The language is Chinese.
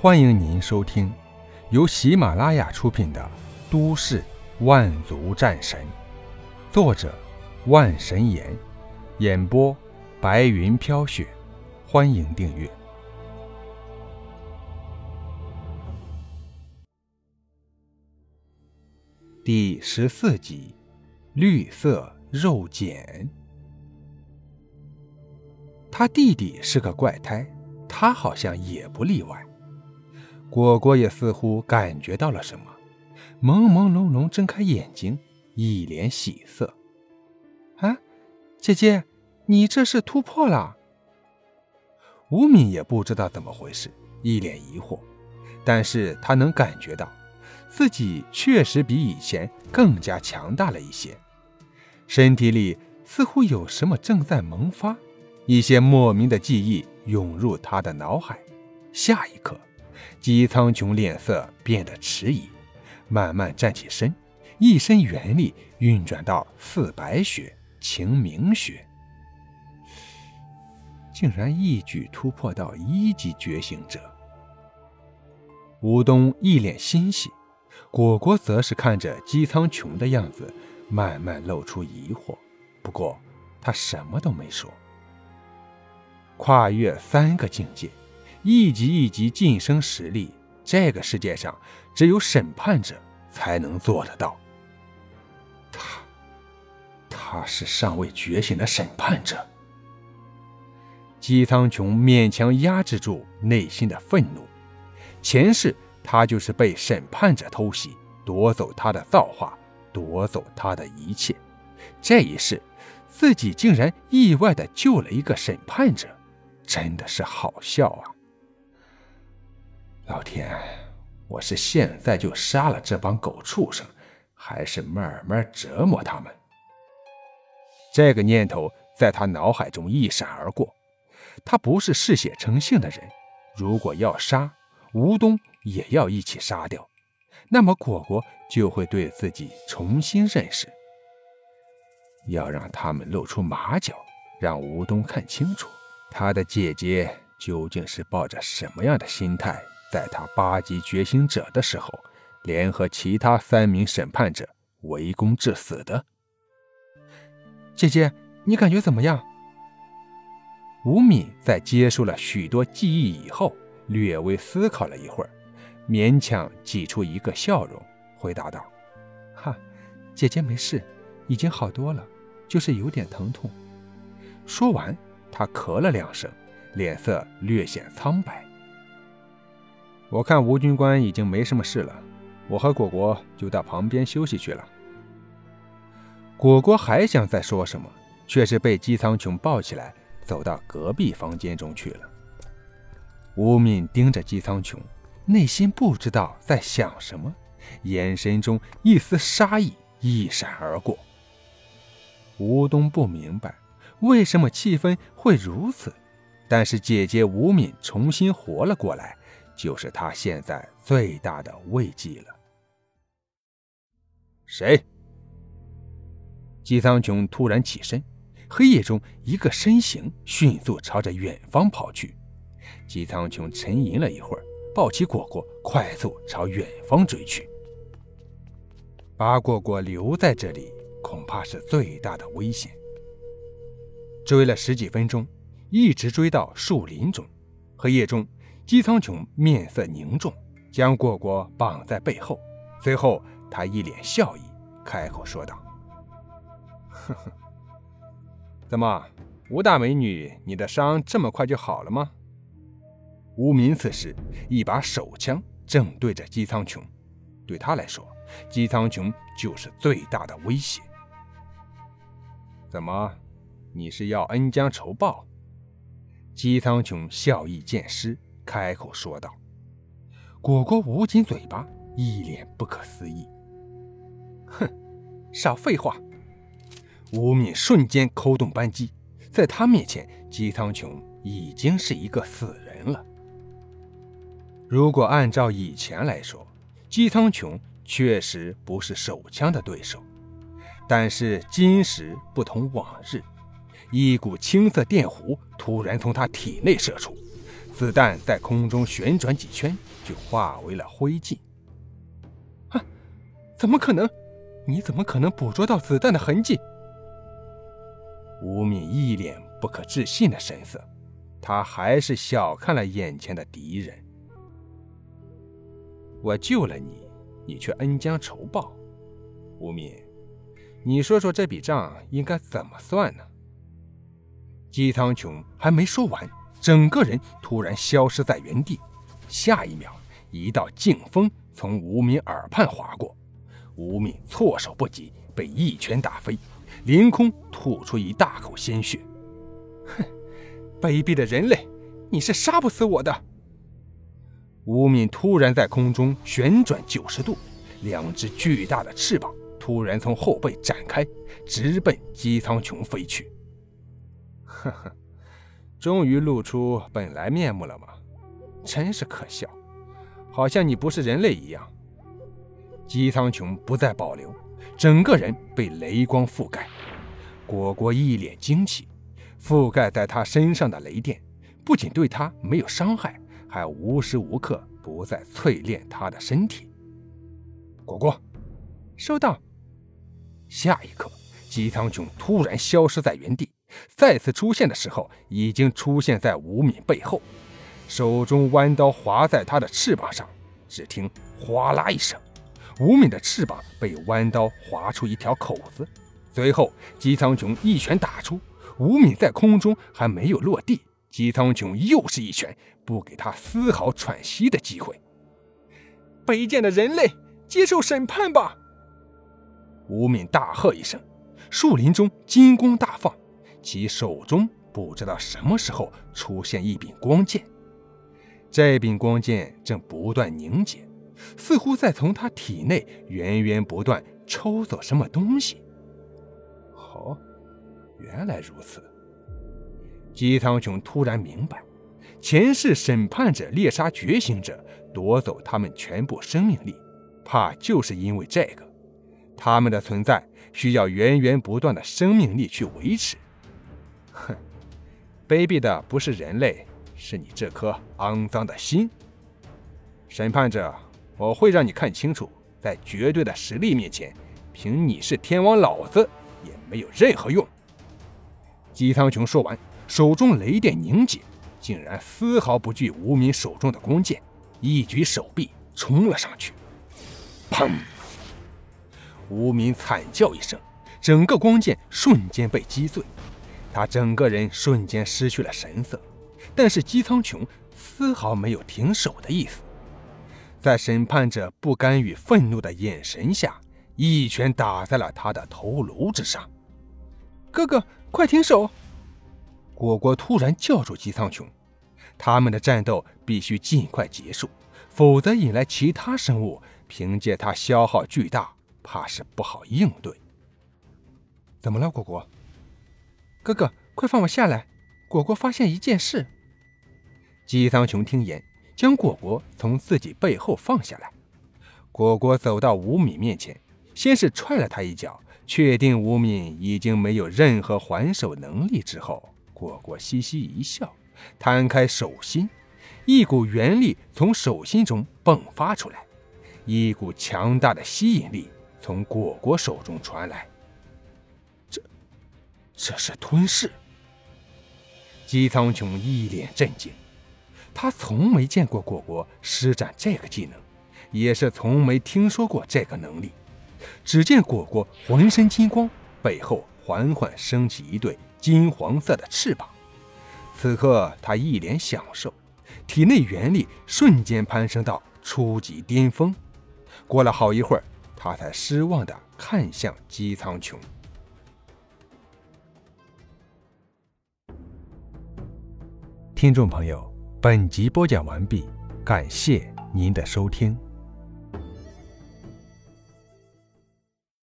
欢迎您收听由喜马拉雅出品的《都市万族战神》，作者万神岩，演播白云飘雪。欢迎订阅第十四集《绿色肉茧》。他弟弟是个怪胎，他好像也不例外。果果也似乎感觉到了什么，朦朦胧胧睁开眼睛，一脸喜色。啊，姐姐，你这是突破了？吴敏也不知道怎么回事，一脸疑惑。但是他能感觉到，自己确实比以前更加强大了一些，身体里似乎有什么正在萌发，一些莫名的记忆涌入他的脑海。下一刻。姬苍穹脸色变得迟疑，慢慢站起身，一身元力运转到四白血、晴明血，竟然一举突破到一级觉醒者。吴东一脸欣喜，果果则是看着姬苍穹的样子，慢慢露出疑惑。不过他什么都没说。跨越三个境界。一级一级晋升实力，这个世界上只有审判者才能做得到。他，他是尚未觉醒的审判者。姬苍穹勉强压制住内心的愤怒。前世他就是被审判者偷袭，夺走他的造化，夺走他的一切。这一世，自己竟然意外的救了一个审判者，真的是好笑啊！老天，我是现在就杀了这帮狗畜生，还是慢慢折磨他们？这个念头在他脑海中一闪而过。他不是嗜血成性的人，如果要杀吴东，也要一起杀掉，那么果果就会对自己重新认识。要让他们露出马脚，让吴东看清楚他的姐姐究竟是抱着什么样的心态。在他八级觉醒者的时候，联合其他三名审判者围攻致死的。姐姐，你感觉怎么样？吴敏在接受了许多记忆以后，略微思考了一会儿，勉强挤出一个笑容，回答道：“哈，姐姐没事，已经好多了，就是有点疼痛。”说完，他咳了两声，脸色略显苍白。我看吴军官已经没什么事了，我和果果就到旁边休息去了。果果还想再说什么，却是被姬苍穹抱起来，走到隔壁房间中去了。吴敏盯着姬苍穹，内心不知道在想什么，眼神中一丝杀意一闪而过。吴东不明白为什么气氛会如此，但是姐姐吴敏重新活了过来。就是他现在最大的慰藉了。谁？姬苍穹突然起身，黑夜中一个身形迅速朝着远方跑去。姬苍穹沉吟了一会儿，抱起果果，快速朝远方追去。把果果留在这里，恐怕是最大的危险。追了十几分钟，一直追到树林中，黑夜中。姬苍穹面色凝重，将果果绑在背后。随后，他一脸笑意，开口说道：“呵呵，怎么，吴大美女，你的伤这么快就好了吗？”吴明此时一把手枪正对着姬苍穹，对他来说，姬苍穹就是最大的威胁。怎么，你是要恩将仇报？姬苍穹笑意渐失。开口说道：“果果捂紧嘴巴，一脸不可思议。哼，少废话！”吴敏瞬间扣动扳机，在他面前，姬苍穹已经是一个死人了。如果按照以前来说，姬苍穹确实不是手枪的对手，但是今时不同往日，一股青色电弧突然从他体内射出。子弹在空中旋转几圈，就化为了灰烬。啊，怎么可能？你怎么可能捕捉到子弹的痕迹？吴敏一脸不可置信的神色，他还是小看了眼前的敌人。我救了你，你却恩将仇报。吴敏，你说说这笔账应该怎么算呢？姬苍穹还没说完，整个人突然消失在原地。下一秒，一道劲风从吴敏耳畔划过，吴敏措手不及，被一拳打飞，凌空吐出一大口鲜血。哼，卑鄙的人类，你是杀不死我的！吴敏突然在空中旋转九十度，两只巨大的翅膀突然从后背展开，直奔姬苍穹飞去。呵呵，终于露出本来面目了吗？真是可笑，好像你不是人类一样。姬苍穹不再保留，整个人被雷光覆盖。果果一脸惊奇，覆盖在他身上的雷电不仅对他没有伤害，还无时无刻不在淬炼他的身体。果果，收到。下一刻，姬苍穹突然消失在原地。再次出现的时候，已经出现在吴敏背后，手中弯刀划在他的翅膀上。只听哗啦一声，吴敏的翅膀被弯刀划出一条口子。随后，姬苍穹一拳打出，吴敏在空中还没有落地，姬苍穹又是一拳，不给他丝毫喘息的机会。卑贱的人类，接受审判吧！吴敏大喝一声，树林中金光大放。其手中不知道什么时候出现一柄光剑，这柄光剑正不断凝结，似乎在从他体内源源不断抽走什么东西。哦，原来如此。姬苍穹突然明白，前世审判者猎杀觉醒者，夺走他们全部生命力，怕就是因为这个，他们的存在需要源源不断的生命力去维持。哼，卑鄙的不是人类，是你这颗肮脏的心。审判者，我会让你看清楚，在绝对的实力面前，凭你是天王老子也没有任何用。姬苍穹说完，手中雷电凝结，竟然丝毫不惧无名手中的弓箭，一举手臂冲了上去。砰！无名惨叫一声，整个光剑瞬间被击碎。他整个人瞬间失去了神色，但是姬苍穹丝毫没有停手的意思，在审判者不甘与愤怒的眼神下，一拳打在了他的头颅之上。哥哥，快停手！果果突然叫住姬苍穹，他们的战斗必须尽快结束，否则引来其他生物，凭借他消耗巨大，怕是不好应对。怎么了，果果？哥哥，快放我下来！果果发现一件事。姬苍穹听言，将果果从自己背后放下来。果果走到吴敏面前，先是踹了他一脚，确定吴敏已经没有任何还手能力之后，果果嘻嘻一笑，摊开手心，一股元力从手心中迸发出来，一股强大的吸引力从果果手中传来。这是吞噬。姬苍穹一脸震惊，他从没见过果果施展这个技能，也是从没听说过这个能力。只见果果浑身金光，背后缓缓升起一对金黄色的翅膀。此刻他一脸享受，体内元力瞬间攀升到初级巅峰。过了好一会儿，他才失望地看向姬苍穹。听众朋友，本集播讲完毕，感谢您的收听。